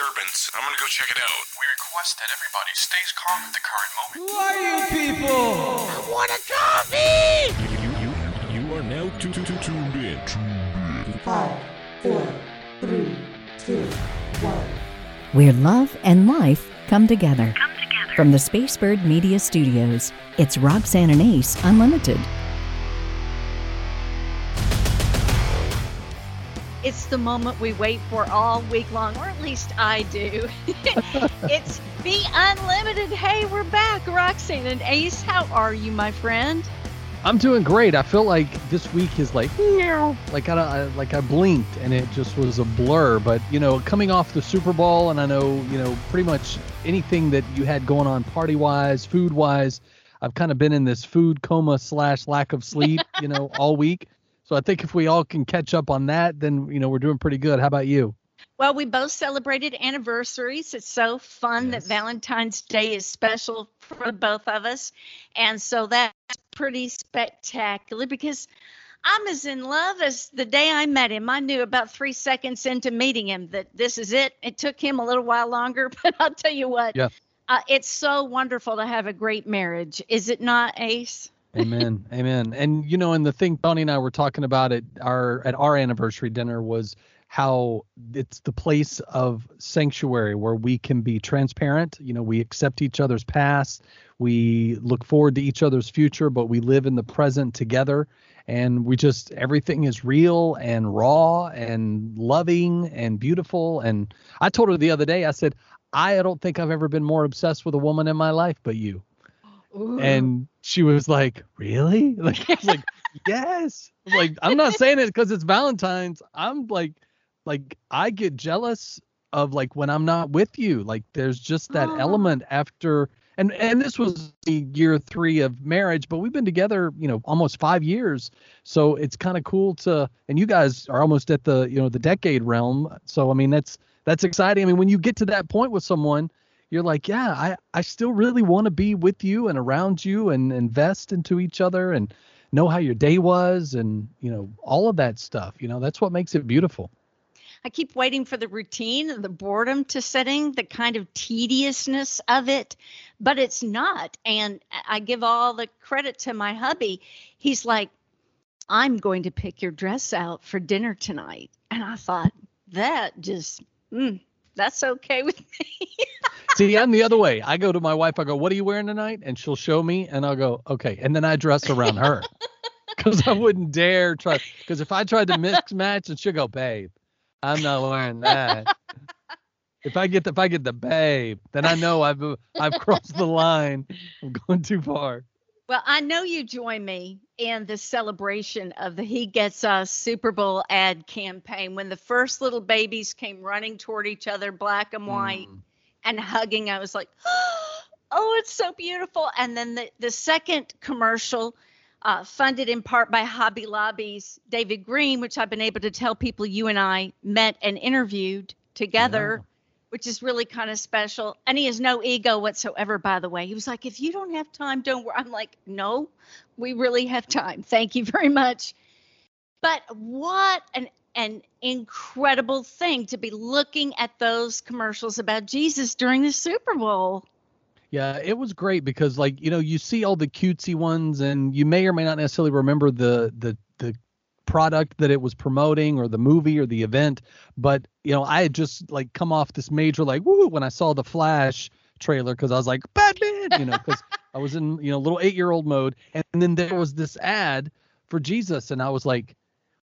disturbance. I'm gonna go check it out. We request that everybody stays calm at the current moment. Who are you people? I want a coffee! You, you, you are now tu- tu- tu- tuned in. Tuned in. Five, four, three, two, one. where love and life come together. From the Spacebird Media Studios, it's Roxanne and Ace Unlimited. It's the moment we wait for all week long, or at least I do. it's the unlimited. Hey, we're back, Roxanne and Ace. How are you, my friend? I'm doing great. I feel like this week is like, meow, like I, I uh, like I blinked and it just was a blur. But you know, coming off the Super Bowl, and I know you know pretty much anything that you had going on party wise, food wise. I've kind of been in this food coma slash lack of sleep, you know, all week. So I think if we all can catch up on that, then you know we're doing pretty good. How about you? Well, we both celebrated anniversaries. It's so fun Yes. that Valentine's Day is special for both of us. And so that's pretty spectacular because I'm as in love as the day I met him. I knew about three seconds into meeting him that this is it. It took him a little while longer, but I'll tell you what, Yeah. uh, it's so wonderful to have a great marriage. Is it not, Ace? Amen. Amen. And you know, and the thing Tony and I were talking about at our at our anniversary dinner was how it's the place of sanctuary where we can be transparent. You know, we accept each other's past, we look forward to each other's future, but we live in the present together. And we just everything is real and raw and loving and beautiful. And I told her the other day, I said, I don't think I've ever been more obsessed with a woman in my life but you and she was like, "Really?" Like, I was like, "Yes." Like, I'm not saying it because it's Valentine's. I'm like, like I get jealous of like when I'm not with you. Like, there's just that Aw. element after. And and this was the year three of marriage, but we've been together, you know, almost five years. So it's kind of cool to. And you guys are almost at the, you know, the decade realm. So I mean, that's that's exciting. I mean, when you get to that point with someone you're like, yeah, I, I still really want to be with you and around you and invest into each other and know how your day was and, you know, all of that stuff. You know, that's what makes it beautiful. I keep waiting for the routine the boredom to setting, the kind of tediousness of it, but it's not. And I give all the credit to my hubby. He's like, I'm going to pick your dress out for dinner tonight. And I thought, that just, mm, that's okay with me. See, I'm the other way. I go to my wife, I go, what are you wearing tonight? And she'll show me and I'll go, okay. And then I dress around her because I wouldn't dare try. Because if I tried to mix match and she'll go, babe, I'm not wearing that. If I get the, if I get the babe, then I know I've I've crossed the line. I'm going too far. Well, I know you join me in the celebration of the He Gets Us Super Bowl ad campaign when the first little babies came running toward each other, black and white, Mm. and hugging. I was like, oh, it's so beautiful. And then the, the second commercial, uh, funded in part by Hobby Lobby's David Green, which I've been able to tell people you and I met and interviewed together. Yeah. Which is really kind of special. And he has no ego whatsoever, by the way. He was like, if you don't have time, don't worry. I'm like, no, we really have time. Thank you very much. But what an an incredible thing to be looking at those commercials about Jesus during the Super Bowl. Yeah, it was great because like, you know, you see all the cutesy ones and you may or may not necessarily remember the the the product that it was promoting or the movie or the event, but you know, I had just like come off this major like woo when I saw the Flash trailer cuz I was like Batman, you know, cuz I was in, you know, little 8-year-old mode and then there was this ad for Jesus and I was like,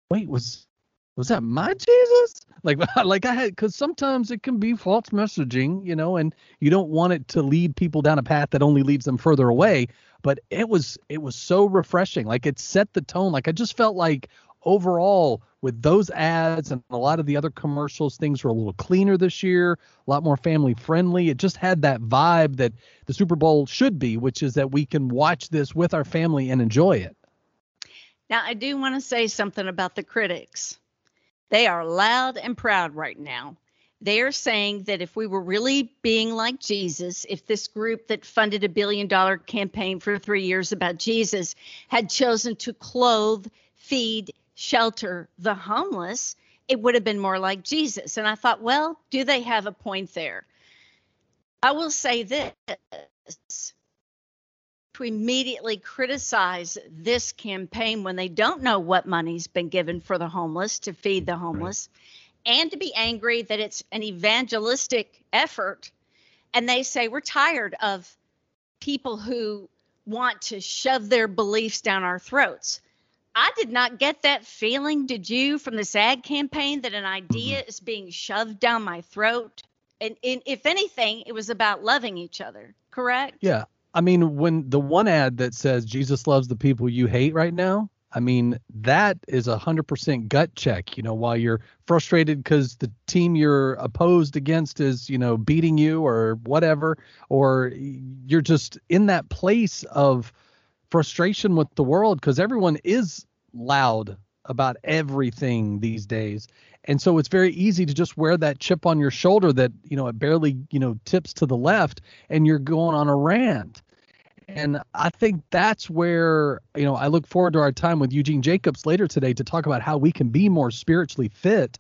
"Wait, was was that my Jesus?" Like like I had cuz sometimes it can be false messaging, you know, and you don't want it to lead people down a path that only leads them further away but it was it was so refreshing like it set the tone like i just felt like overall with those ads and a lot of the other commercials things were a little cleaner this year a lot more family friendly it just had that vibe that the super bowl should be which is that we can watch this with our family and enjoy it Now, I do want to say something about the critics. They are loud and proud right now. They are saying that if we were really being like Jesus, if this group that funded a billion dollar campaign for three years about Jesus had chosen to clothe, feed, shelter the homeless, it would have been more like Jesus. And I thought, well, do they have a point there? I will say this to immediately criticize this campaign when they don't know what money's been given for the homeless to feed the homeless right. And to be angry that it's an evangelistic effort and they say we're tired of people who want to shove their beliefs down our throats. I did not get that feeling, did you, from this ad campaign that an idea mm-hmm. is being shoved down my throat? And, and if anything, it was about loving each other, correct? Yeah. I mean, when the one ad that says Jesus loves the people you hate right now, I mean, that is a hundred percent gut check, you know, while you're frustrated because the team you're opposed against is, you know, beating you or whatever, or you're just in that place of frustration with the world because everyone is loud about everything these days. And so it's very easy to just wear that chip on your shoulder that, you know, it barely, you know, tips to the left and you're going on a rant. And I think that's where, you know, I look forward to our time with Eugene Jacobs later today to talk about how we can be more spiritually fit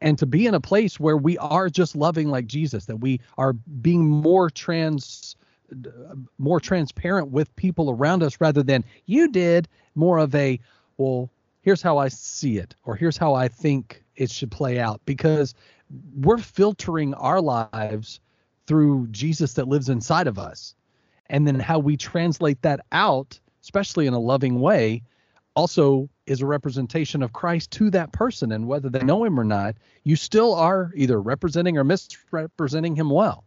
and to be in a place where we are just loving like Jesus, that we are being more trans more transparent with people around us rather than you did more of a well here's how i see it or here's how i think it should play out because we're filtering our lives through jesus that lives inside of us and then how we translate that out especially in a loving way also is a representation of Christ to that person and whether they know him or not you still are either representing or misrepresenting him well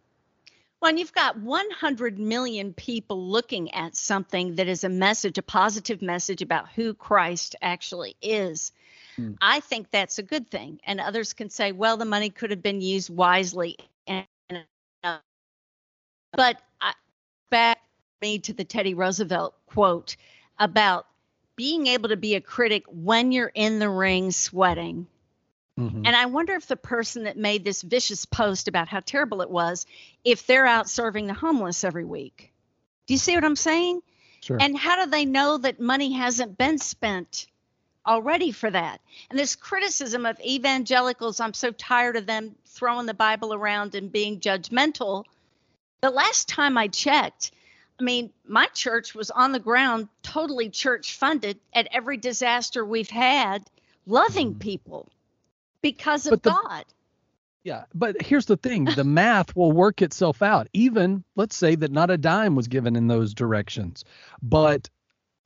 well, and you've got 100 million people looking at something that is a message, a positive message about who Christ actually is. Mm. I think that's a good thing. And others can say, well, the money could have been used wisely. And, uh, but back me to the Teddy Roosevelt quote about being able to be a critic when you're in the ring sweating Mm-hmm. And I wonder if the person that made this vicious post about how terrible it was, if they're out serving the homeless every week. Do you see what I'm saying? Sure. And how do they know that money hasn't been spent already for that? And this criticism of evangelicals, I'm so tired of them throwing the Bible around and being judgmental. The last time I checked, I mean, my church was on the ground, totally church funded at every disaster we've had, loving mm-hmm. people because of the, God. Yeah, but here's the thing the math will work itself out. Even let's say that not a dime was given in those directions, but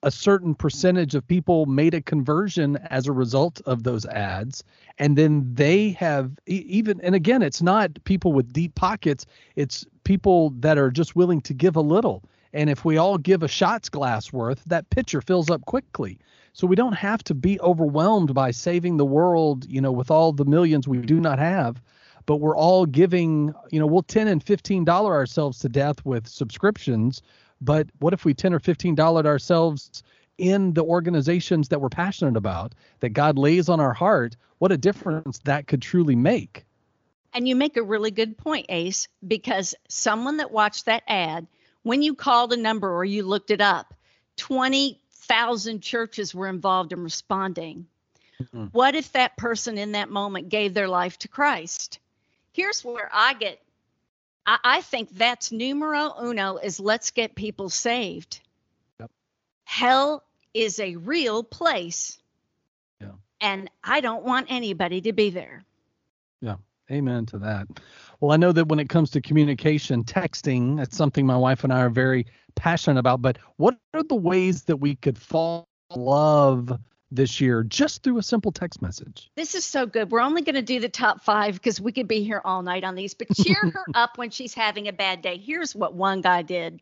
a certain percentage of people made a conversion as a result of those ads and then they have even and again it's not people with deep pockets it's people that are just willing to give a little and if we all give a shots glass worth that pitcher fills up quickly so we don't have to be overwhelmed by saving the world, you know, with all the millions we do not have. But we're all giving, you know, we'll 10 and 15 dollar ourselves to death with subscriptions. But what if we 10 or 15 dollar ourselves in the organizations that we're passionate about, that God lays on our heart? What a difference that could truly make. And you make a really good point, Ace, because someone that watched that ad, when you called a number or you looked it up, 20 thousand churches were involved in responding. Mm-hmm. What if that person in that moment gave their life to Christ? Here's where I get, I, I think that's numero uno is let's get people saved. Yep. Hell is a real place. Yeah. And I don't want anybody to be there. Amen to that. Well, I know that when it comes to communication, texting, it's something my wife and I are very passionate about. But what are the ways that we could fall in love this year just through a simple text message? This is so good. We're only going to do the top five because we could be here all night on these, but cheer her up when she's having a bad day. Here's what one guy did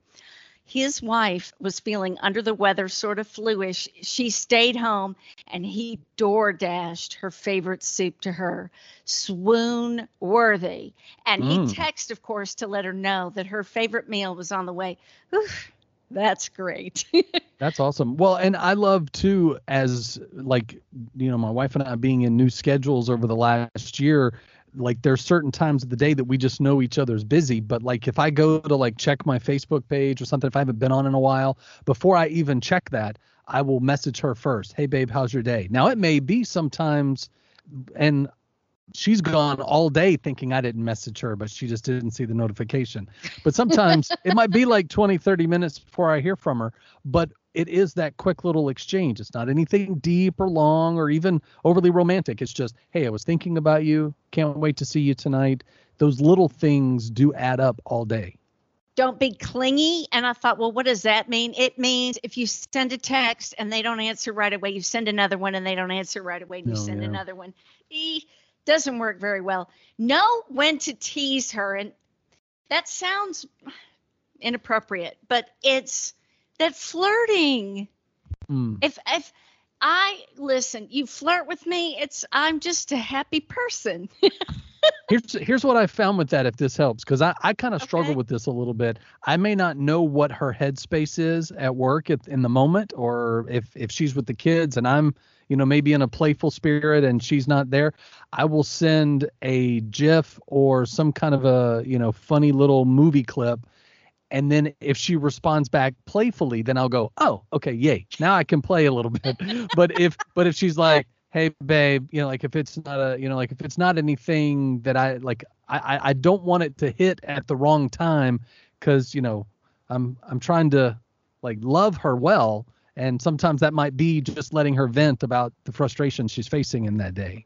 his wife was feeling under the weather, sort of fluish. She stayed home and he door dashed her favorite soup to her, swoon worthy. And mm. he texted, of course, to let her know that her favorite meal was on the way. Oof, that's great. that's awesome. Well, and I love too, as like, you know, my wife and I being in new schedules over the last year, like there's certain times of the day that we just know each other's busy but like if i go to like check my facebook page or something if i haven't been on in a while before i even check that i will message her first hey babe how's your day now it may be sometimes and she's gone all day thinking I didn't message her, but she just didn't see the notification. But sometimes it might be like 20, 30 minutes before I hear from her, but it is that quick little exchange. It's not anything deep or long or even overly romantic. It's just, hey, I was thinking about you. Can't wait to see you tonight. Those little things do add up all day. Don't be clingy. And I thought, well, what does that mean? It means if you send a text and they don't answer right away, you send another one and they don't answer right away, and you Oh, send yeah. another one. E doesn't work very well. Know when to tease her. And that sounds inappropriate, but it's that flirting. Mm. If if I listen, you flirt with me, it's I'm just a happy person. here's here's what I found with that if this helps because I, I kind of struggle with this a little bit. I may not know what her headspace is at work at, in the moment or if if she's with the kids and I'm you know maybe in a playful spirit and she's not there. I will send a GIF or some kind of a you know funny little movie clip. And then if she responds back playfully, then I'll go, oh, okay, yay. Now I can play a little bit. but if but if she's like, hey babe you know like if it's not a you know like if it's not anything that i like i I- don't want it to hit at the wrong time because you know i'm i'm trying to like love her well and sometimes that might be just letting her vent about the frustration she's facing in that day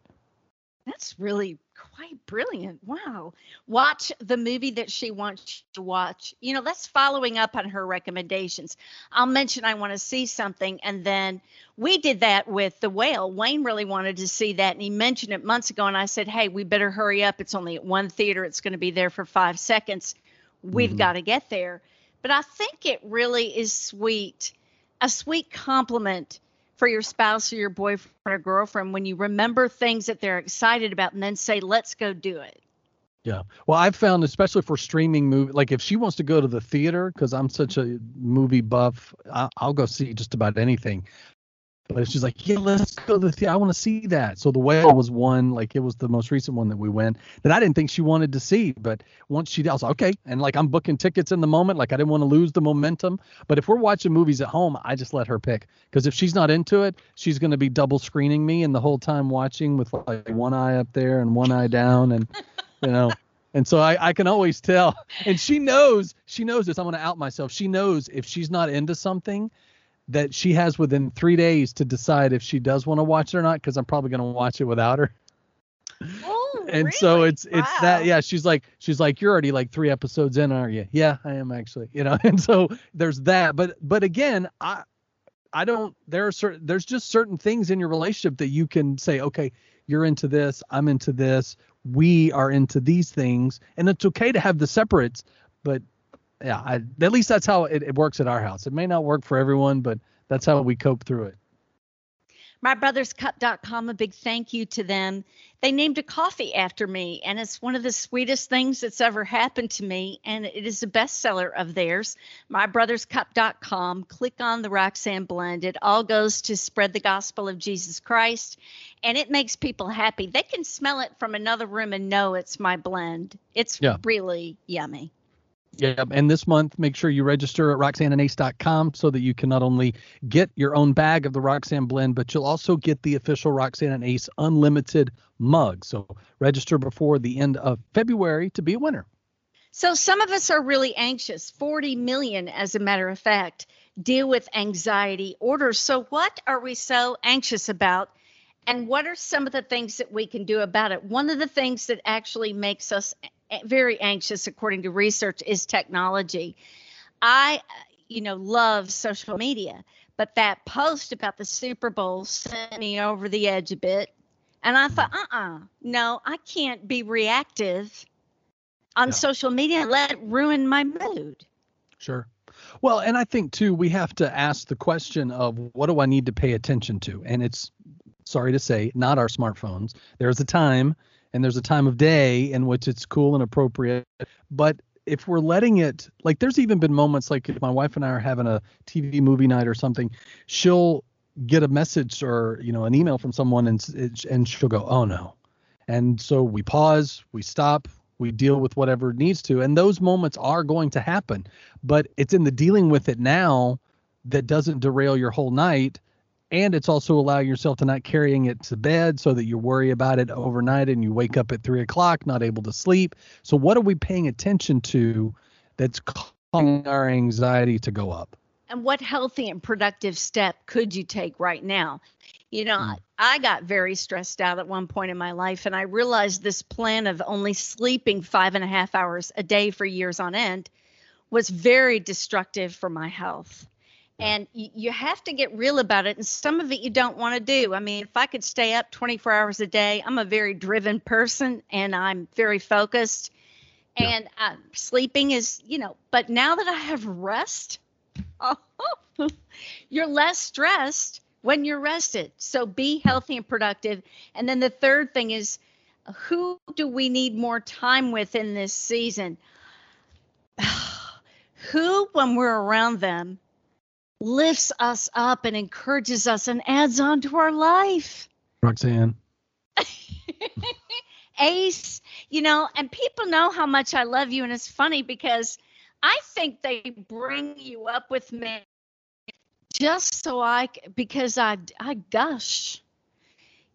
That's really quite brilliant. Wow. Watch the movie that she wants you to watch. You know, that's following up on her recommendations. I'll mention I want to see something. And then we did that with The Whale. Wayne really wanted to see that. And he mentioned it months ago. And I said, hey, we better hurry up. It's only at one theater, it's going to be there for five seconds. We've Mhm. got to get there. But I think it really is sweet, a sweet compliment for your spouse or your boyfriend or girlfriend when you remember things that they're excited about and then say, let's go do it. Yeah. Well, I've found, especially for streaming movie, like if she wants to go to the theater, because I'm such a movie buff, I, I'll go see just about anything. But she's like, yeah, let's go to the theater. I want to see that. So the whale was one, like it was the most recent one that we went that I didn't think she wanted to see. But once she, I was like, okay. And like I'm booking tickets in the moment. Like I didn't want to lose the momentum. But if we're watching movies at home, I just let her pick. Because if she's not into it, she's going to be double screening me and the whole time watching with like one eye up there and one eye down. And, you know, and so I, I can always tell. And she knows, she knows this. I'm going to out myself. She knows if she's not into something, that she has within three days to decide if she does want to watch it or not because i'm probably going to watch it without her. Oh, and so it's it's Wow. that yeah she's like she's like you're already like three episodes in aren't you? Yeah i am actually you know? And so there's that but but again i i don't there are certain there's just certain things in your relationship that you can say okay you're into this i'm into this we are into these things and it's okay to have the separates but yeah I, at least that's how it, it works at our house. It may not work for everyone but that's how we cope through it. Mybrotherscup.com a big thank you to them. They named a coffee after me and it's one of the sweetest things that's ever happened to me and it is a bestseller of theirs. Mybrotherscup.com click on the roxanne blend. It all goes to spread the gospel of jesus christ and it makes people happy. They can smell it from another room and know it's my blend. It's Yeah. really yummy Yeah, and this month, make sure you register at roxanneandace.com so that you can not only get your own bag of the Roxanne blend, but you'll also get the official Roxanne and Ace Unlimited mug. So register before the end of February to be a winner. So some of us are really anxious. 40 million, as a matter of fact, deal with anxiety orders. So what are we so anxious about? And what are some of the things that we can do about it? One of the things that actually makes us very anxious, according to research, is technology. I, you know, love social media, but that post about the Super Bowl sent me over the edge a bit. And I thought, uh uh no, I can't be reactive on social media and let it ruin my mood. Sure. Well, and I think too, we have to ask the question of what do I need to pay attention to? And it's sorry to say, not our smartphones. There's a time and there's a time of day in which it's cool and appropriate. But if we're letting it, like, there's even been moments like if my wife and I are having a TV movie night or something, she'll get a message or you know an email from someone and and she'll go, oh no, and so we pause, we stop, we deal with whatever needs to, and those moments are going to happen. But it's in the dealing with it now that doesn't derail your whole night and it's also allowing yourself to not carrying it to bed so that you worry about it overnight and you wake up at three o'clock not able to sleep. So what are we paying attention to that's causing our anxiety to go up? And what healthy and productive step could you take right now? You know Mm. i got very stressed out at one point in my life and i realized this plan of only sleeping five and a half hours a day for years on end was very destructive for my health and you have to get real about it and some of it you don't want to do. I mean if i could stay up 24 hours a day i'm a very driven person and i'm very focused. Yeah. and uh, sleeping is you know but now that i have rest you're less stressed when you're rested. So be healthy and productive. And then the third thing is who do we need more time with in this season? Who when we're around them lifts us up and encourages us and adds on to our life. roxanne Ace, you know, and people know how much I love you. And it's funny because I think they bring you up with me just so I, because I, I gush,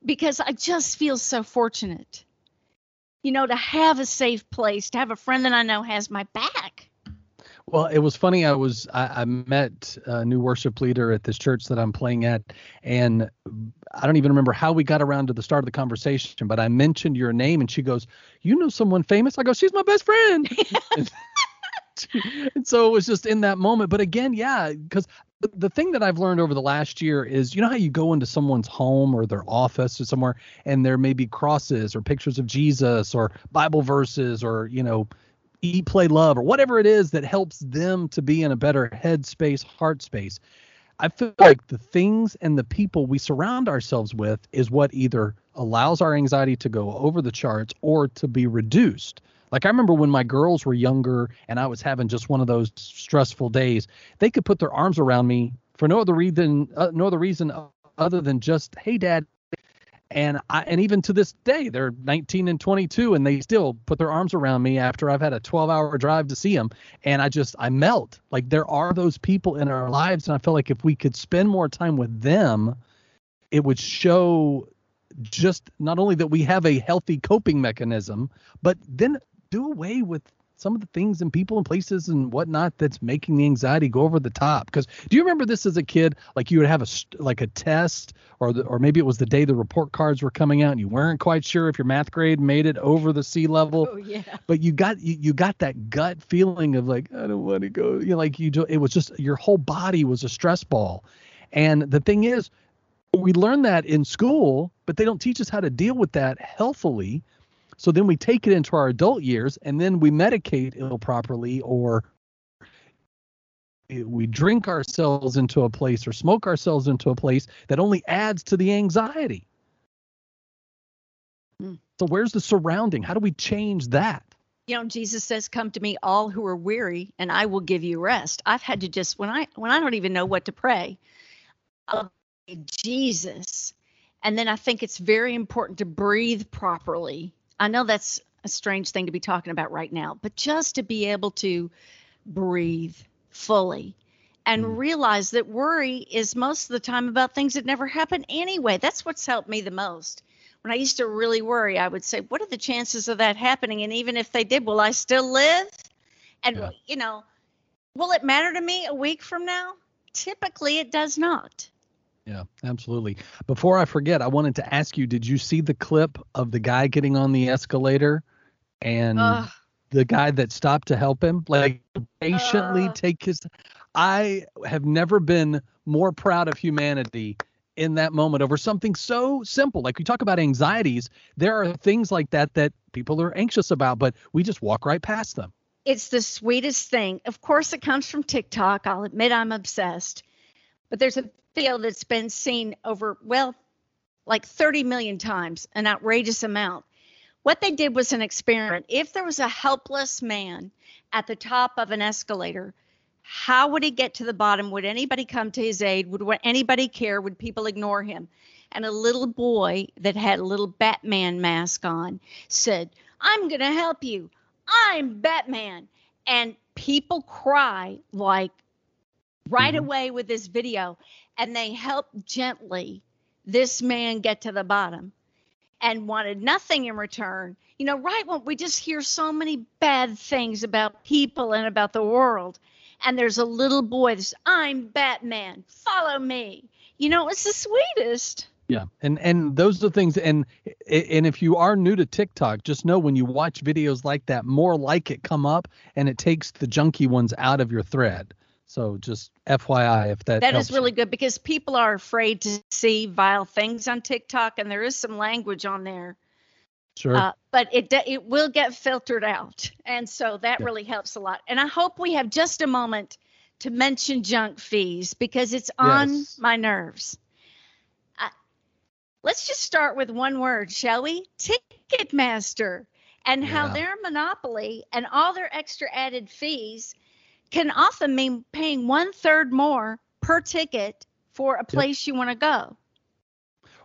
because I just feel so fortunate, you know, to have a safe place, to have a friend that I know has my back. Well, it was funny. I was I, I met a new worship leader at this church that I'm playing at, and I don't even remember how we got around to the start of the conversation. But I mentioned your name, and she goes, "You know someone famous?" I go, "She's my best friend." and so it was just in that moment. But again, yeah, because the, the thing that I've learned over the last year is, you know how you go into someone's home or their office or somewhere, and there may be crosses or pictures of Jesus or Bible verses or you know eat, play, love, or whatever it is that helps them to be in a better headspace, heart space. I feel like the things and the people we surround ourselves with is what either allows our anxiety to go over the charts or to be reduced. Like I remember when my girls were younger and I was having just one of those stressful days, they could put their arms around me for no other reason, uh, no other reason other than just, "Hey, Dad, and I and even to this day they're 19 and 22 and they still put their arms around me after I've had a 12 hour drive to see them and I just I melt. Like there are those people in our lives and I feel like if we could spend more time with them it would show just not only that we have a healthy coping mechanism but then do away with some of the things and people and places and whatnot that's making the anxiety go over the top. Because do you remember this as a kid? Like you would have a like a test, or the, or maybe it was the day the report cards were coming out, and you weren't quite sure if your math grade made it over the sea level. Oh yeah. But you got you, you got that gut feeling of like I don't want to go. You know, like you do, it was just your whole body was a stress ball. And the thing is, we learn that in school, but they don't teach us how to deal with that healthily. So then we take it into our adult years and then we medicate ill properly or we drink ourselves into a place or smoke ourselves into a place that only adds to the anxiety. Hmm. So where's the surrounding? How do we change that? you know jesus says come to me all who are weary and i will give you rest i've had to just when i when i don't even know what to pray I'll jesus and then i think it's very important to breathe properly i know that's a strange thing to be talking about right now but just to be able to breathe fully and Mm. realize that worry is most of the time about things that never happen anyway that's what's helped me the most when I used to really worry, I would say, What are the chances of that happening? And even if they did, will I still live? And, Yeah. you know, will it matter to me a week from now? Typically, it does not. Yeah, absolutely. Before I forget, I wanted to ask you, did you see the clip of the guy getting on the escalator and Ugh. the guy that stopped to help him like patiently Uh. take his I have never been more proud of humanity in that moment over something so simple. Like we talk about anxieties, there are things like that that people are anxious about, but we just walk right past them. It's the sweetest thing. Of course, it comes from TikTok. I'll admit I'm obsessed. But there's a video that's been seen over, well, like 30 million times, an outrageous amount. What they did was an experiment. If there was a helpless man at the top of an escalator, how would he get to the bottom? Would anybody come to his aid? Would anybody care? Would people ignore him? And a little boy that had a little Batman mask on said, I'm going to help you. I'm Batman. And people cry like right Mhm. away with this video and they helped gently this man get to the bottom and wanted nothing in return. You know, right when we just hear so many bad things about people and about the world, and there's a little boy that's, I'm Batman, follow me. You know, it's the sweetest. Yeah, and and those are things. And and if you are new to TikTok, just know when you watch videos like that, more like it come up, and it takes the junky ones out of your thread. So just FYI, if that That is you. really good because people are afraid to see vile things on TikTok, and there is some language on there. sure. Uh, but it it will get filtered out, and so that Yeah. really helps a lot. And I hope we have just a moment to mention junk fees because it's on Yes. my nerves. I, let's just start with one word, shall we? Ticketmaster, and how their monopoly and all their extra added fees can often mean paying one third more per ticket for a place you want to go.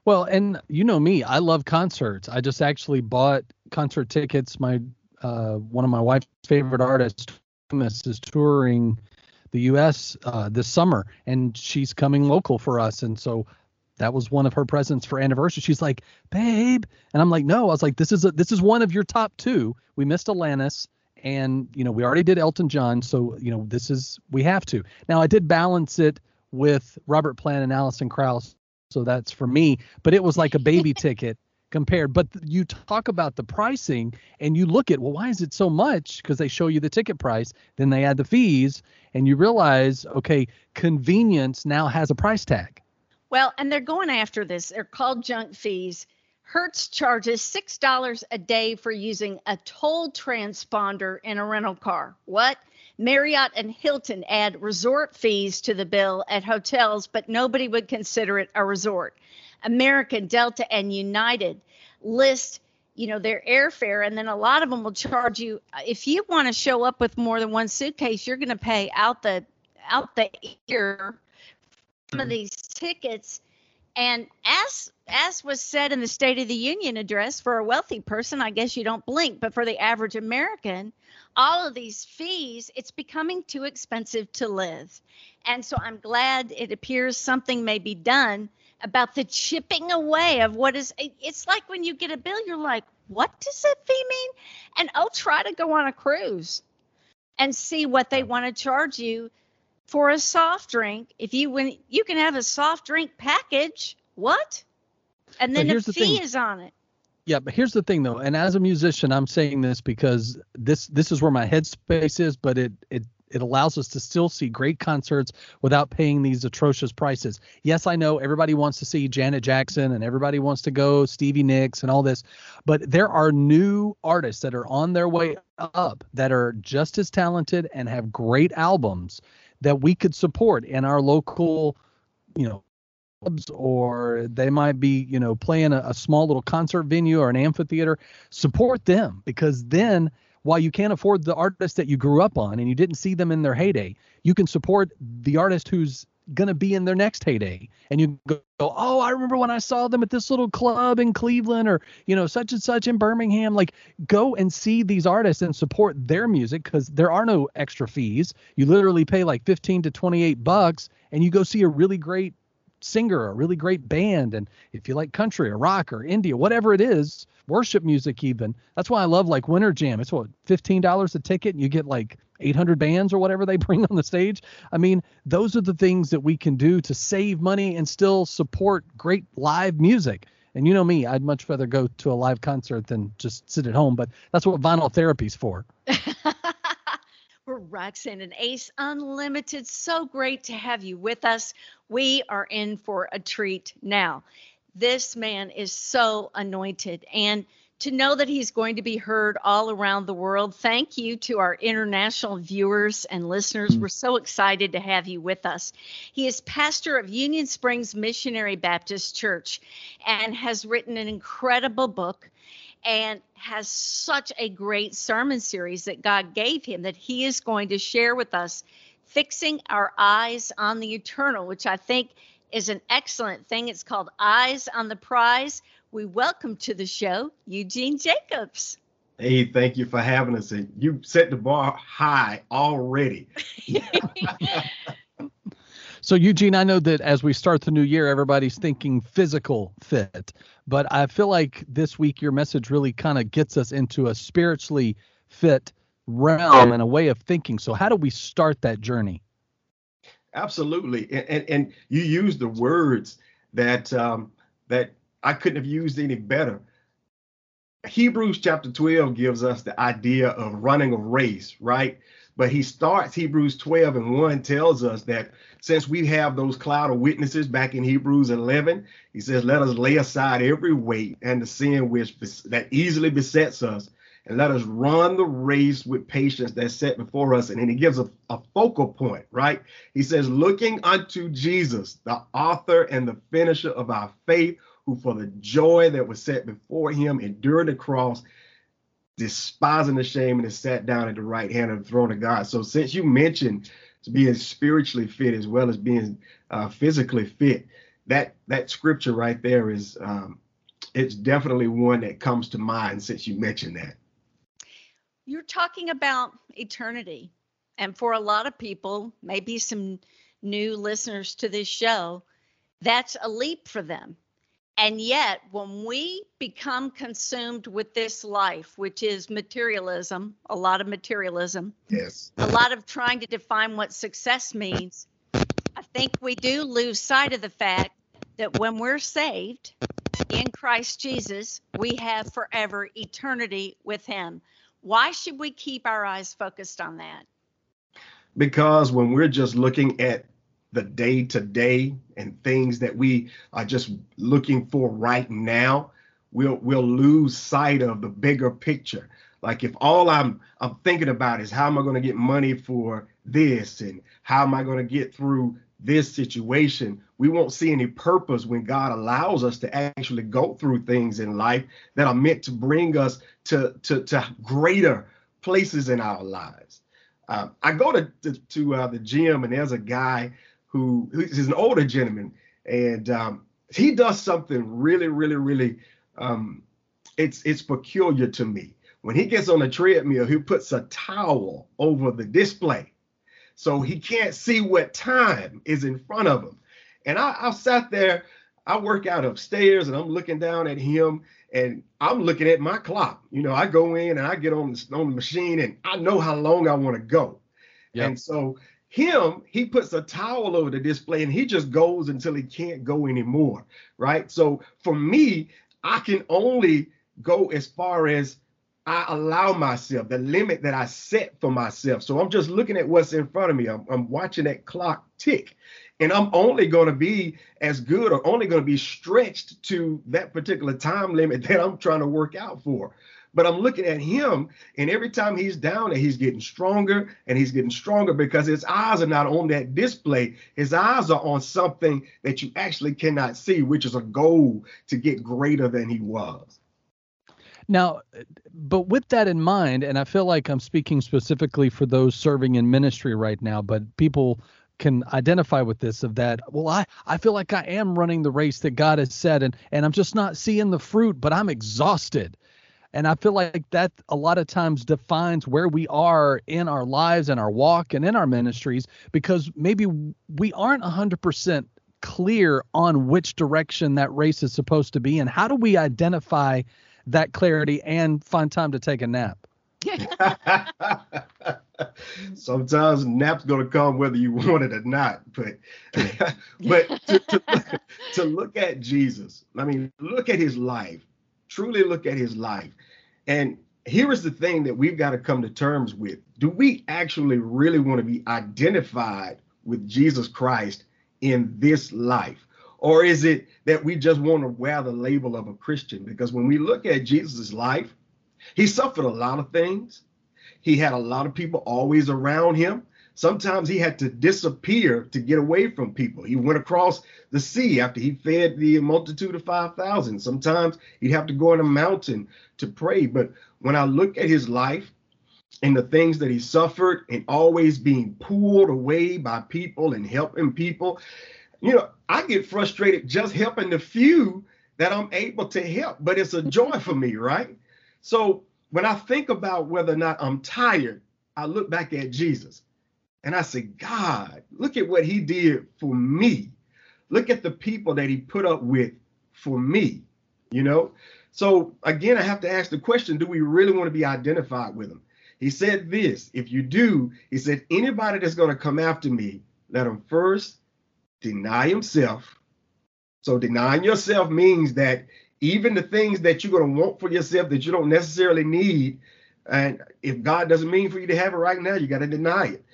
Well, and you know me, I love concerts. I just actually bought concert tickets. My uh, one of my wife's favorite artists Thomas, is touring the U.S. Uh, this summer, and she's coming local for us, and so that was one of her presents for anniversary. She's like, "Babe," and I'm like, "No." I was like, "This is a, this is one of your top two. We missed Alanis." And you know we already did Elton John, so you know this is we have to. Now I did balance it with Robert Plant and Alison Krauss, so that's for me. But it was like a baby ticket compared. But th- you talk about the pricing and you look at, well, why is it so much? Because they show you the ticket price, then they add the fees, and you realize, okay, convenience now has a price tag. Well, and they're going after this. They're called junk fees. Hertz charges $6 a day for using a toll transponder in a rental car. What? Marriott and Hilton add resort fees to the bill at hotels, but nobody would consider it a resort. American, Delta, and United list, you know, their airfare, and then a lot of them will charge you uh, if you want to show up with more than one suitcase, you're going to pay out the out the ear some of mm-hmm. these tickets. And as as was said in the State of the Union address, for a wealthy person, I guess you don't blink, but for the average American, all of these fees, it's becoming too expensive to live. And so I'm glad it appears something may be done about the chipping away of what is it's like when you get a bill, you're like, what does that fee mean? And I'll try to go on a cruise and see what they want to charge you for a soft drink. If you when you can have a soft drink package, what? And then the here's the fee thing. is on it. Yeah, but here's the thing though, and as a musician, I'm saying this because this this is where my headspace is, but it it it allows us to still see great concerts without paying these atrocious prices. Yes, I know everybody wants to see Janet Jackson and everybody wants to go Stevie Nicks and all this, but there are new artists that are on their way up that are just as talented and have great albums that we could support in our local, you know, clubs or they might be you know playing a, a small little concert venue or an amphitheater support them because then while you can't afford the artist that you grew up on and you didn't see them in their heyday you can support the artist who's going to be in their next heyday. And you go oh i remember when i saw them at this little club in cleveland or you know such and such in birmingham. Like go and see these artists and support their music because there are no extra fees. You literally pay like 15 to 28 bucks and you go see a really great singer, a really great band, and if you like country or rock or India, whatever it is, worship music even. That's why I love like Winter Jam. It's what fifteen dollars a ticket, and you get like 800 bands or whatever they bring on the stage. I mean, those are the things that we can do to save money and still support great live music. And you know me, I'd much rather go to a live concert than just sit at home, but that's what vinyl therapy's for. We're Roxanne and Ace Unlimited. So great to have you with us. We are in for a treat now. This man is so anointed. And to know that he's going to be heard all around the world, thank you to our international viewers and listeners. Hmm. We're so excited to have you with us. He is pastor of Union Springs Missionary Baptist Church and has written an incredible book and has such a great sermon series that God gave him that he is going to share with us, fixing our eyes on the eternal, which I think is an excellent thing. It's called Eyes on the Prize. We welcome to the show Eugene Jacobs. Hey, thank you for having us. And you set the bar high already. So Eugene, I know that as we start the new year, everybody's thinking physical fit, but I feel like this week your message really kind of gets us into a spiritually fit realm and a way of thinking. So how do we start that journey? Absolutely, and and, and you use the words that um, that I couldn't have used any better. Hebrews chapter 12 gives us the idea of running a race, right? But he starts Hebrews 12 and 1 tells us that since we have those cloud of witnesses back in Hebrews 11, he says, Let us lay aside every weight and the sin which that easily besets us, and let us run the race with patience that's set before us. And then he gives a, a focal point, right? He says, Looking unto Jesus, the author and the finisher of our faith, who for the joy that was set before him endured the cross despising the shame and is sat down at the right hand of the throne of God. So since you mentioned being spiritually fit as well as being uh, physically fit, that that scripture right there is um, it's definitely one that comes to mind since you mentioned that. You're talking about eternity, and for a lot of people, maybe some new listeners to this show, that's a leap for them and yet, when we become consumed with this life, which is materialism, a lot of materialism, yes, a lot of trying to define what success means, I think we do lose sight of the fact that when we're saved in Christ Jesus, we have forever eternity with Him. Why should we keep our eyes focused on that? Because when we're just looking at the day to day and things that we are just looking for right now, we'll we'll lose sight of the bigger picture. Like if all I'm I'm thinking about is how am I going to get money for this and how am I going to get through this situation, we won't see any purpose when God allows us to actually go through things in life that are meant to bring us to to, to greater places in our lives. Uh, I go to to, to uh, the gym and there's a guy who he's an older gentleman, and um, he does something really, really, really. Um, it's it's peculiar to me. When he gets on the treadmill, he puts a towel over the display, so he can't see what time is in front of him. And I, I sat there. I work out upstairs, and I'm looking down at him, and I'm looking at my clock. You know, I go in and I get on the, on the machine, and I know how long I want to go. Yep. And so him, he puts a towel over the display and he just goes until he can't go anymore, right? So for me, I can only go as far as I allow myself, the limit that I set for myself. So I'm just looking at what's in front of me. I'm, I'm watching that clock tick. And I'm only going to be as good or only going to be stretched to that particular time limit that I'm trying to work out for. But I'm looking at him, and every time he's down and he's getting stronger and he's getting stronger because his eyes are not on that display. His eyes are on something that you actually cannot see, which is a goal to get greater than he was. Now, but with that in mind, and I feel like I'm speaking specifically for those serving in ministry right now, but people can identify with this of that well i i feel like i am running the race that god has said and and i'm just not seeing the fruit but i'm exhausted and I feel like that a lot of times defines where we are in our lives and our walk and in our ministries because maybe we aren't 100% clear on which direction that race is supposed to be. And how do we identify that clarity and find time to take a nap? Sometimes nap's gonna come whether you want it or not. But but to, to, to look at Jesus, I mean, look at his life truly look at his life. And here is the thing that we've got to come to terms with. Do we actually really want to be identified with Jesus Christ in this life? Or is it that we just want to wear the label of a Christian? Because when we look at Jesus' life, he suffered a lot of things. He had a lot of people always around him. Sometimes he had to disappear to get away from people. He went across the sea after he fed the multitude of 5,000. Sometimes he'd have to go on a mountain to pray. But when I look at his life and the things that he suffered and always being pulled away by people and helping people, you know, I get frustrated just helping the few that I'm able to help, but it's a joy for me, right? So when I think about whether or not I'm tired, I look back at Jesus And I said, God, look at what he did for me. Look at the people that he put up with for me, you know? So again, I have to ask the question do we really want to be identified with him? He said this if you do, he said, anybody that's going to come after me, let him first deny himself. So denying yourself means that even the things that you're going to want for yourself that you don't necessarily need, and if God doesn't mean for you to have it right now, you got to deny it.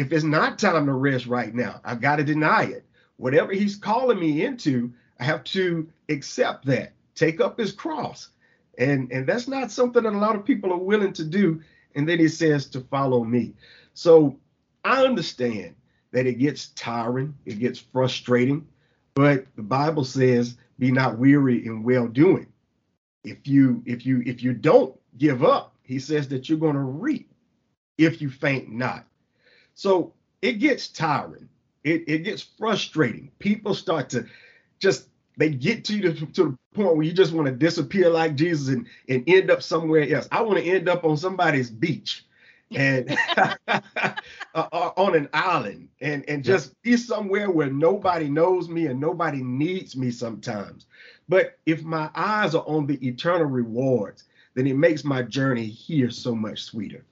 If it's not time to rest right now, I've got to deny it. Whatever he's calling me into, I have to accept that, take up his cross. And, and that's not something that a lot of people are willing to do. And then he says to follow me. So I understand that it gets tiring, it gets frustrating, but the Bible says, be not weary in well doing. If you if you if you don't give up, he says that you're going to reap if you faint not. So it gets tiring. It, it gets frustrating. People start to just they get to you to, to the point where you just want to disappear like Jesus and, and end up somewhere else. I want to end up on somebody's beach and uh, uh, on an island and and just be somewhere where nobody knows me and nobody needs me sometimes but if my eyes are on the eternal rewards then it makes my journey here so much sweeter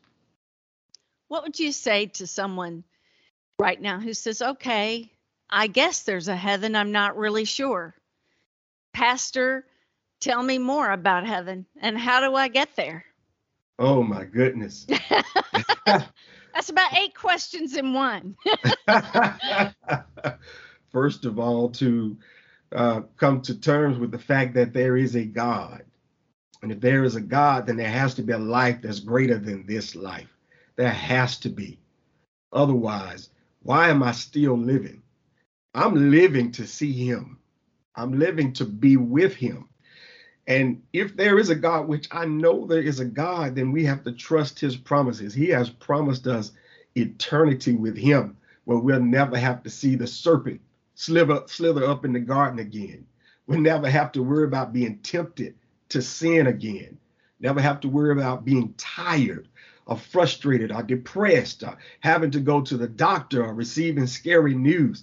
what would you say to someone right now who says okay i guess there's a heaven i'm not really sure pastor tell me more about heaven and how do i get there Oh my goodness. That's about eight questions in one. First of all, to uh, come to terms with the fact that there is a God. And if there is a God, then there has to be a life that's greater than this life. There has to be. Otherwise, why am I still living? I'm living to see Him, I'm living to be with Him. And if there is a God, which I know there is a God, then we have to trust his promises. He has promised us eternity with him, where we'll never have to see the serpent slither, slither up in the garden again. We'll never have to worry about being tempted to sin again. Never have to worry about being tired or frustrated or depressed or having to go to the doctor or receiving scary news.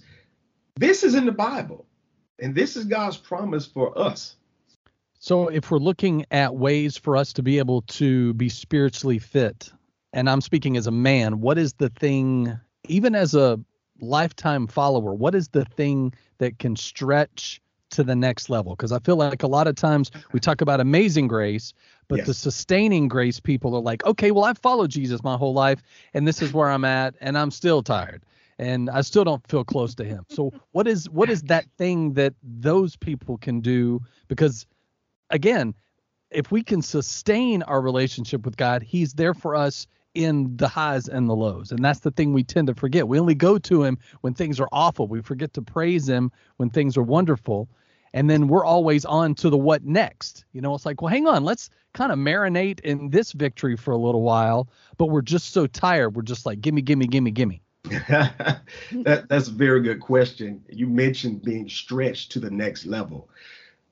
This is in the Bible, and this is God's promise for us. So, if we're looking at ways for us to be able to be spiritually fit, and I'm speaking as a man, what is the thing, even as a lifetime follower, what is the thing that can stretch to the next level? Because I feel like a lot of times we talk about amazing grace, but yes. the sustaining grace people are like, okay, well, I've followed Jesus my whole life, and this is where I'm at, and I'm still tired and I still don't feel close to him. So what is what is that thing that those people can do because again, if we can sustain our relationship with God, He's there for us in the highs and the lows. And that's the thing we tend to forget. We only go to Him when things are awful. We forget to praise Him when things are wonderful. And then we're always on to the what next. You know, it's like, well, hang on, let's kind of marinate in this victory for a little while. But we're just so tired. We're just like, gimme, gimme, gimme, gimme. that, that's a very good question. You mentioned being stretched to the next level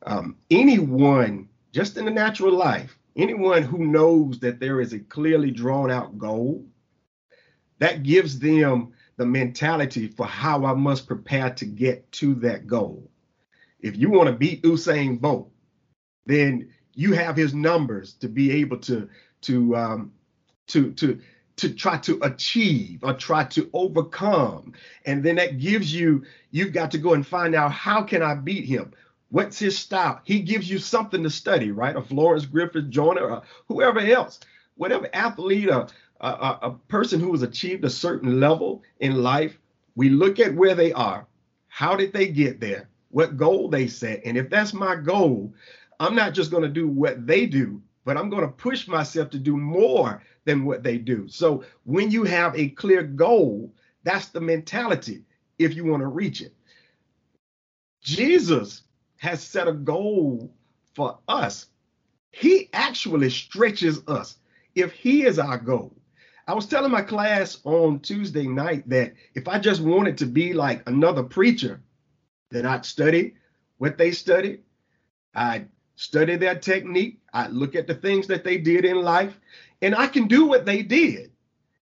um, anyone just in the natural life, anyone who knows that there is a clearly drawn out goal, that gives them the mentality for how I must prepare to get to that goal. If you want to beat Usain Bolt, then you have his numbers to be able to to um, to to to try to achieve or try to overcome and then that gives you you've got to go and find out how can i beat him What's his style? He gives you something to study, right? A Florence Griffith Joyner or whoever else, whatever athlete or a, a, a person who has achieved a certain level in life, we look at where they are. How did they get there? What goal they set? And if that's my goal, I'm not just going to do what they do, but I'm going to push myself to do more than what they do. So when you have a clear goal, that's the mentality if you want to reach it. Jesus has set a goal for us. He actually stretches us if he is our goal. I was telling my class on Tuesday night that if I just wanted to be like another preacher, then I'd study what they studied. I'd study their technique. I'd look at the things that they did in life, and I can do what they did.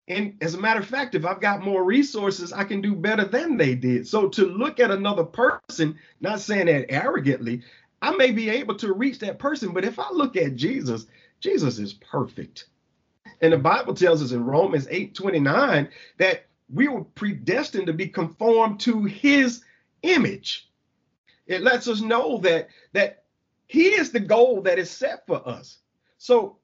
And as a matter of fact, if I've got more resources, I can do better than they did. So to look at another person, not saying that arrogantly, I may be able to reach that person. But if I look at Jesus, Jesus is perfect. And the Bible tells us in Romans 8 29 that we were predestined to be conformed to his image. It lets us know that that he is the goal that is set for us. So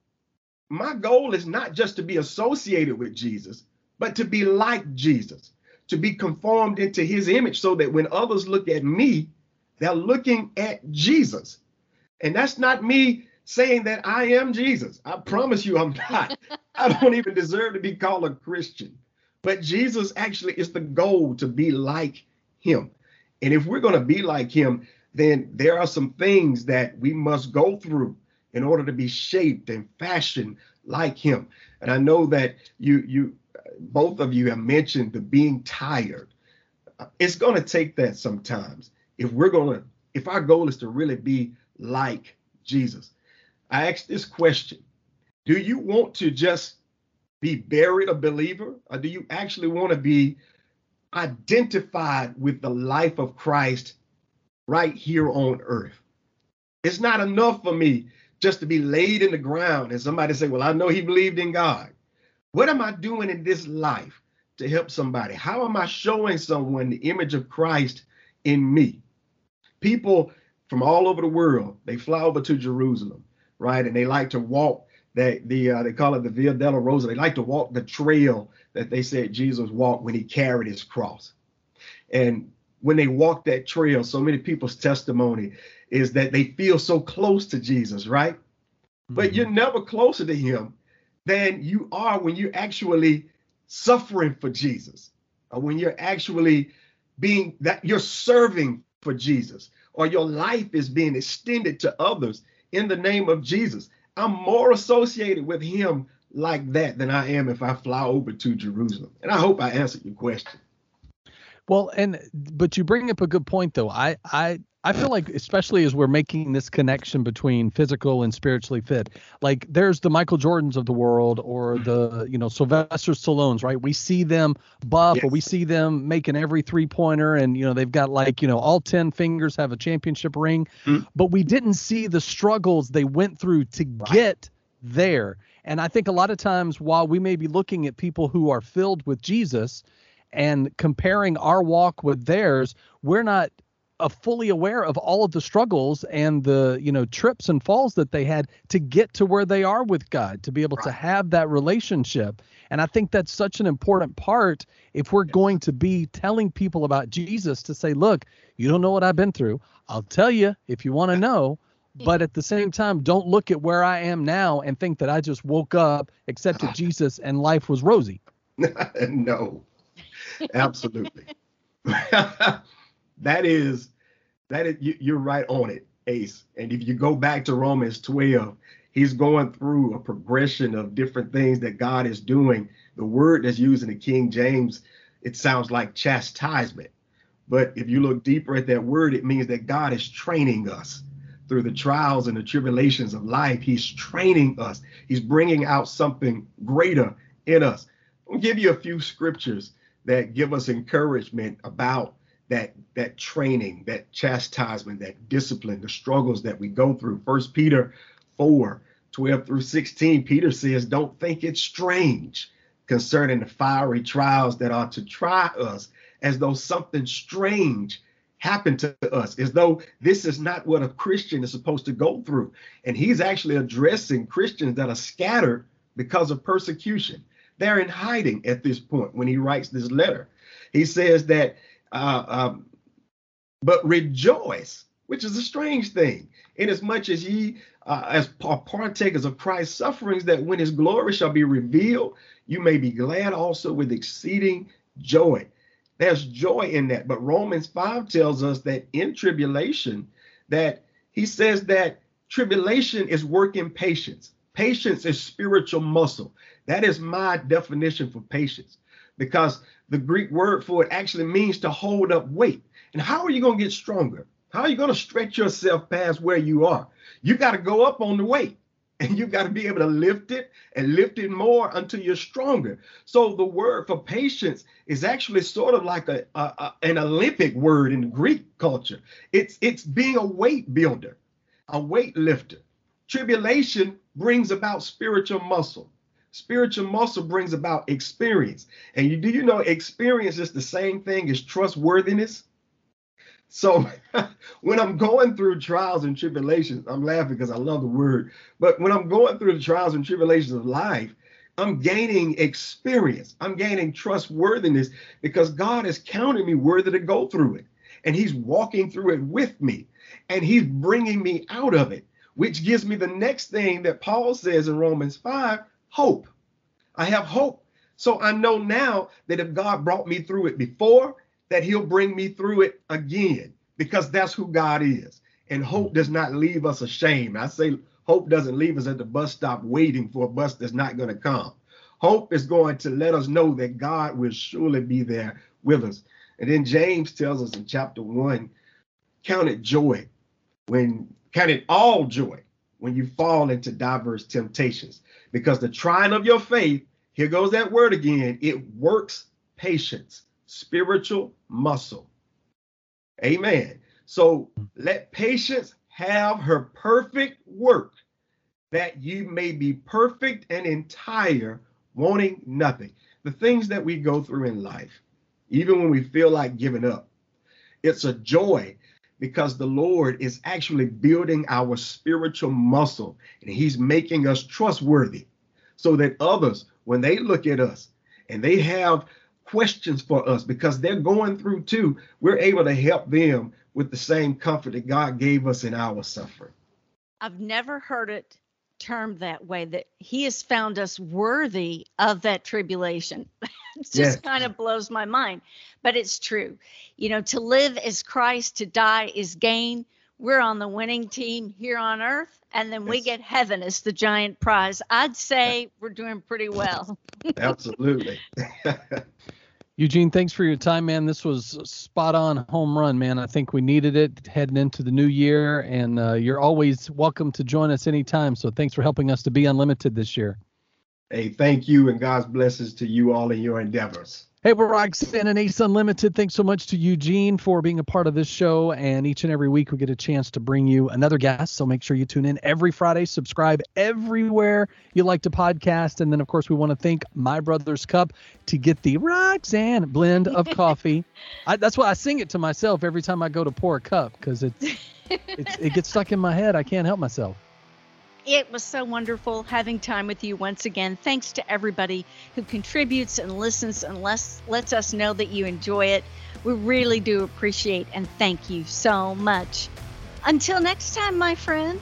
my goal is not just to be associated with Jesus, but to be like Jesus, to be conformed into his image so that when others look at me, they're looking at Jesus. And that's not me saying that I am Jesus. I promise you I'm not. I don't even deserve to be called a Christian. But Jesus actually is the goal to be like him. And if we're going to be like him, then there are some things that we must go through in order to be shaped and fashioned like him. And I know that you you both of you have mentioned the being tired. Uh, it's going to take that sometimes. If we're going to if our goal is to really be like Jesus. I ask this question. Do you want to just be buried a believer or do you actually want to be identified with the life of Christ right here on earth? It's not enough for me just to be laid in the ground and somebody say, Well, I know he believed in God. What am I doing in this life to help somebody? How am I showing someone the image of Christ in me? People from all over the world, they fly over to Jerusalem, right? And they like to walk that the uh, they call it the Via Dolorosa. They like to walk the trail that they said Jesus walked when he carried his cross. And when they walk that trail, so many people's testimony is that they feel so close to Jesus, right? Mm-hmm. But you're never closer to him than you are when you're actually suffering for Jesus, or when you're actually being that you're serving for Jesus, or your life is being extended to others in the name of Jesus. I'm more associated with him like that than I am if I fly over to Jerusalem. And I hope I answered your question. Well, and but you bring up a good point though. I I I feel like especially as we're making this connection between physical and spiritually fit, like there's the Michael Jordans of the world or the you know Sylvester Stallones, right? We see them buff yes. or we see them making every three pointer and you know they've got like you know all 10 fingers have a championship ring, mm-hmm. but we didn't see the struggles they went through to right. get there. And I think a lot of times while we may be looking at people who are filled with Jesus, and comparing our walk with theirs, we're not uh, fully aware of all of the struggles and the you know trips and falls that they had to get to where they are with God, to be able right. to have that relationship. And I think that's such an important part if we're going to be telling people about Jesus to say, look, you don't know what I've been through. I'll tell you if you want to know. But at the same time, don't look at where I am now and think that I just woke up, accepted Jesus, and life was rosy. no, Absolutely. that is that is you, you're right on it, Ace. And if you go back to Romans 12, he's going through a progression of different things that God is doing. The word that's used in the King James, it sounds like chastisement. But if you look deeper at that word, it means that God is training us through the trials and the tribulations of life. He's training us, He's bringing out something greater in us. I'll give you a few scriptures that give us encouragement about that that training, that chastisement, that discipline, the struggles that we go through. First Peter 4, 12 through 16, Peter says, Don't think it's strange concerning the fiery trials that are to try us, as though something strange happened to us, as though this is not what a Christian is supposed to go through. And he's actually addressing Christians that are scattered because of persecution. They're in hiding at this point when he writes this letter. He says that, uh, um, but rejoice, which is a strange thing, inasmuch as ye, uh, as partakers of Christ's sufferings, that when his glory shall be revealed, you may be glad also with exceeding joy. There's joy in that. But Romans 5 tells us that in tribulation, that he says that tribulation is working patience. Patience is spiritual muscle. That is my definition for patience because the Greek word for it actually means to hold up weight. And how are you going to get stronger? How are you going to stretch yourself past where you are? You got to go up on the weight. and you've got to be able to lift it and lift it more until you're stronger. So the word for patience is actually sort of like a, a, a, an Olympic word in Greek culture. It's it's being a weight builder, a weight lifter. Tribulation brings about spiritual muscle. Spiritual muscle brings about experience. And you do you know experience is the same thing as trustworthiness? So when I'm going through trials and tribulations, I'm laughing because I love the word. But when I'm going through the trials and tribulations of life, I'm gaining experience. I'm gaining trustworthiness because God has counted me worthy to go through it. And He's walking through it with me. And He's bringing me out of it, which gives me the next thing that Paul says in Romans 5 hope. I have hope. So I know now that if God brought me through it before, that he'll bring me through it again because that's who God is. And hope hmm. does not leave us ashamed. I say hope doesn't leave us at the bus stop waiting for a bus that's not going to come. Hope is going to let us know that God will surely be there with us. And then James tells us in chapter one, count it joy when count it all joy when you fall into diverse temptations, because the trying of your faith, here goes that word again, it works patience spiritual muscle. Amen. So let patience have her perfect work, that you may be perfect and entire, wanting nothing. The things that we go through in life, even when we feel like giving up, it's a joy because the Lord is actually building our spiritual muscle and He's making us trustworthy so that others, when they look at us and they have questions for us because they're going through too. We're able to help them with the same comfort that God gave us in our suffering. I've never heard it termed that way that he has found us worthy of that tribulation. it just yes. kind of blows my mind, but it's true. You know, to live is Christ, to die is gain. We're on the winning team here on earth, and then yes. we get heaven as the giant prize. I'd say we're doing pretty well. Absolutely. Eugene, thanks for your time, man. This was spot on home run, man. I think we needed it heading into the new year, and uh, you're always welcome to join us anytime. So thanks for helping us to be unlimited this year. Hey, thank you, and God's blessings to you all in your endeavors. Hey, we're Roxanne and Ace Unlimited. Thanks so much to Eugene for being a part of this show. And each and every week we get a chance to bring you another guest. So make sure you tune in every Friday. Subscribe everywhere you like to podcast. And then, of course, we want to thank My Brother's Cup to get the Roxanne blend of coffee. I, that's why I sing it to myself every time I go to pour a cup because it's, it's it gets stuck in my head. I can't help myself. It was so wonderful having time with you once again. Thanks to everybody who contributes and listens and lets, lets us know that you enjoy it. We really do appreciate and thank you so much. Until next time, my friend.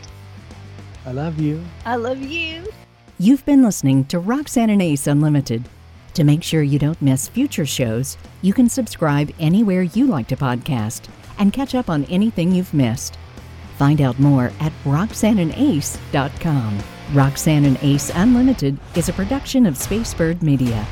I love you. I love you. You've been listening to Roxanne and Ace Unlimited. To make sure you don't miss future shows, you can subscribe anywhere you like to podcast and catch up on anything you've missed. Find out more at RoxanneandAce.com. Roxanne and Ace Unlimited is a production of Spacebird Media.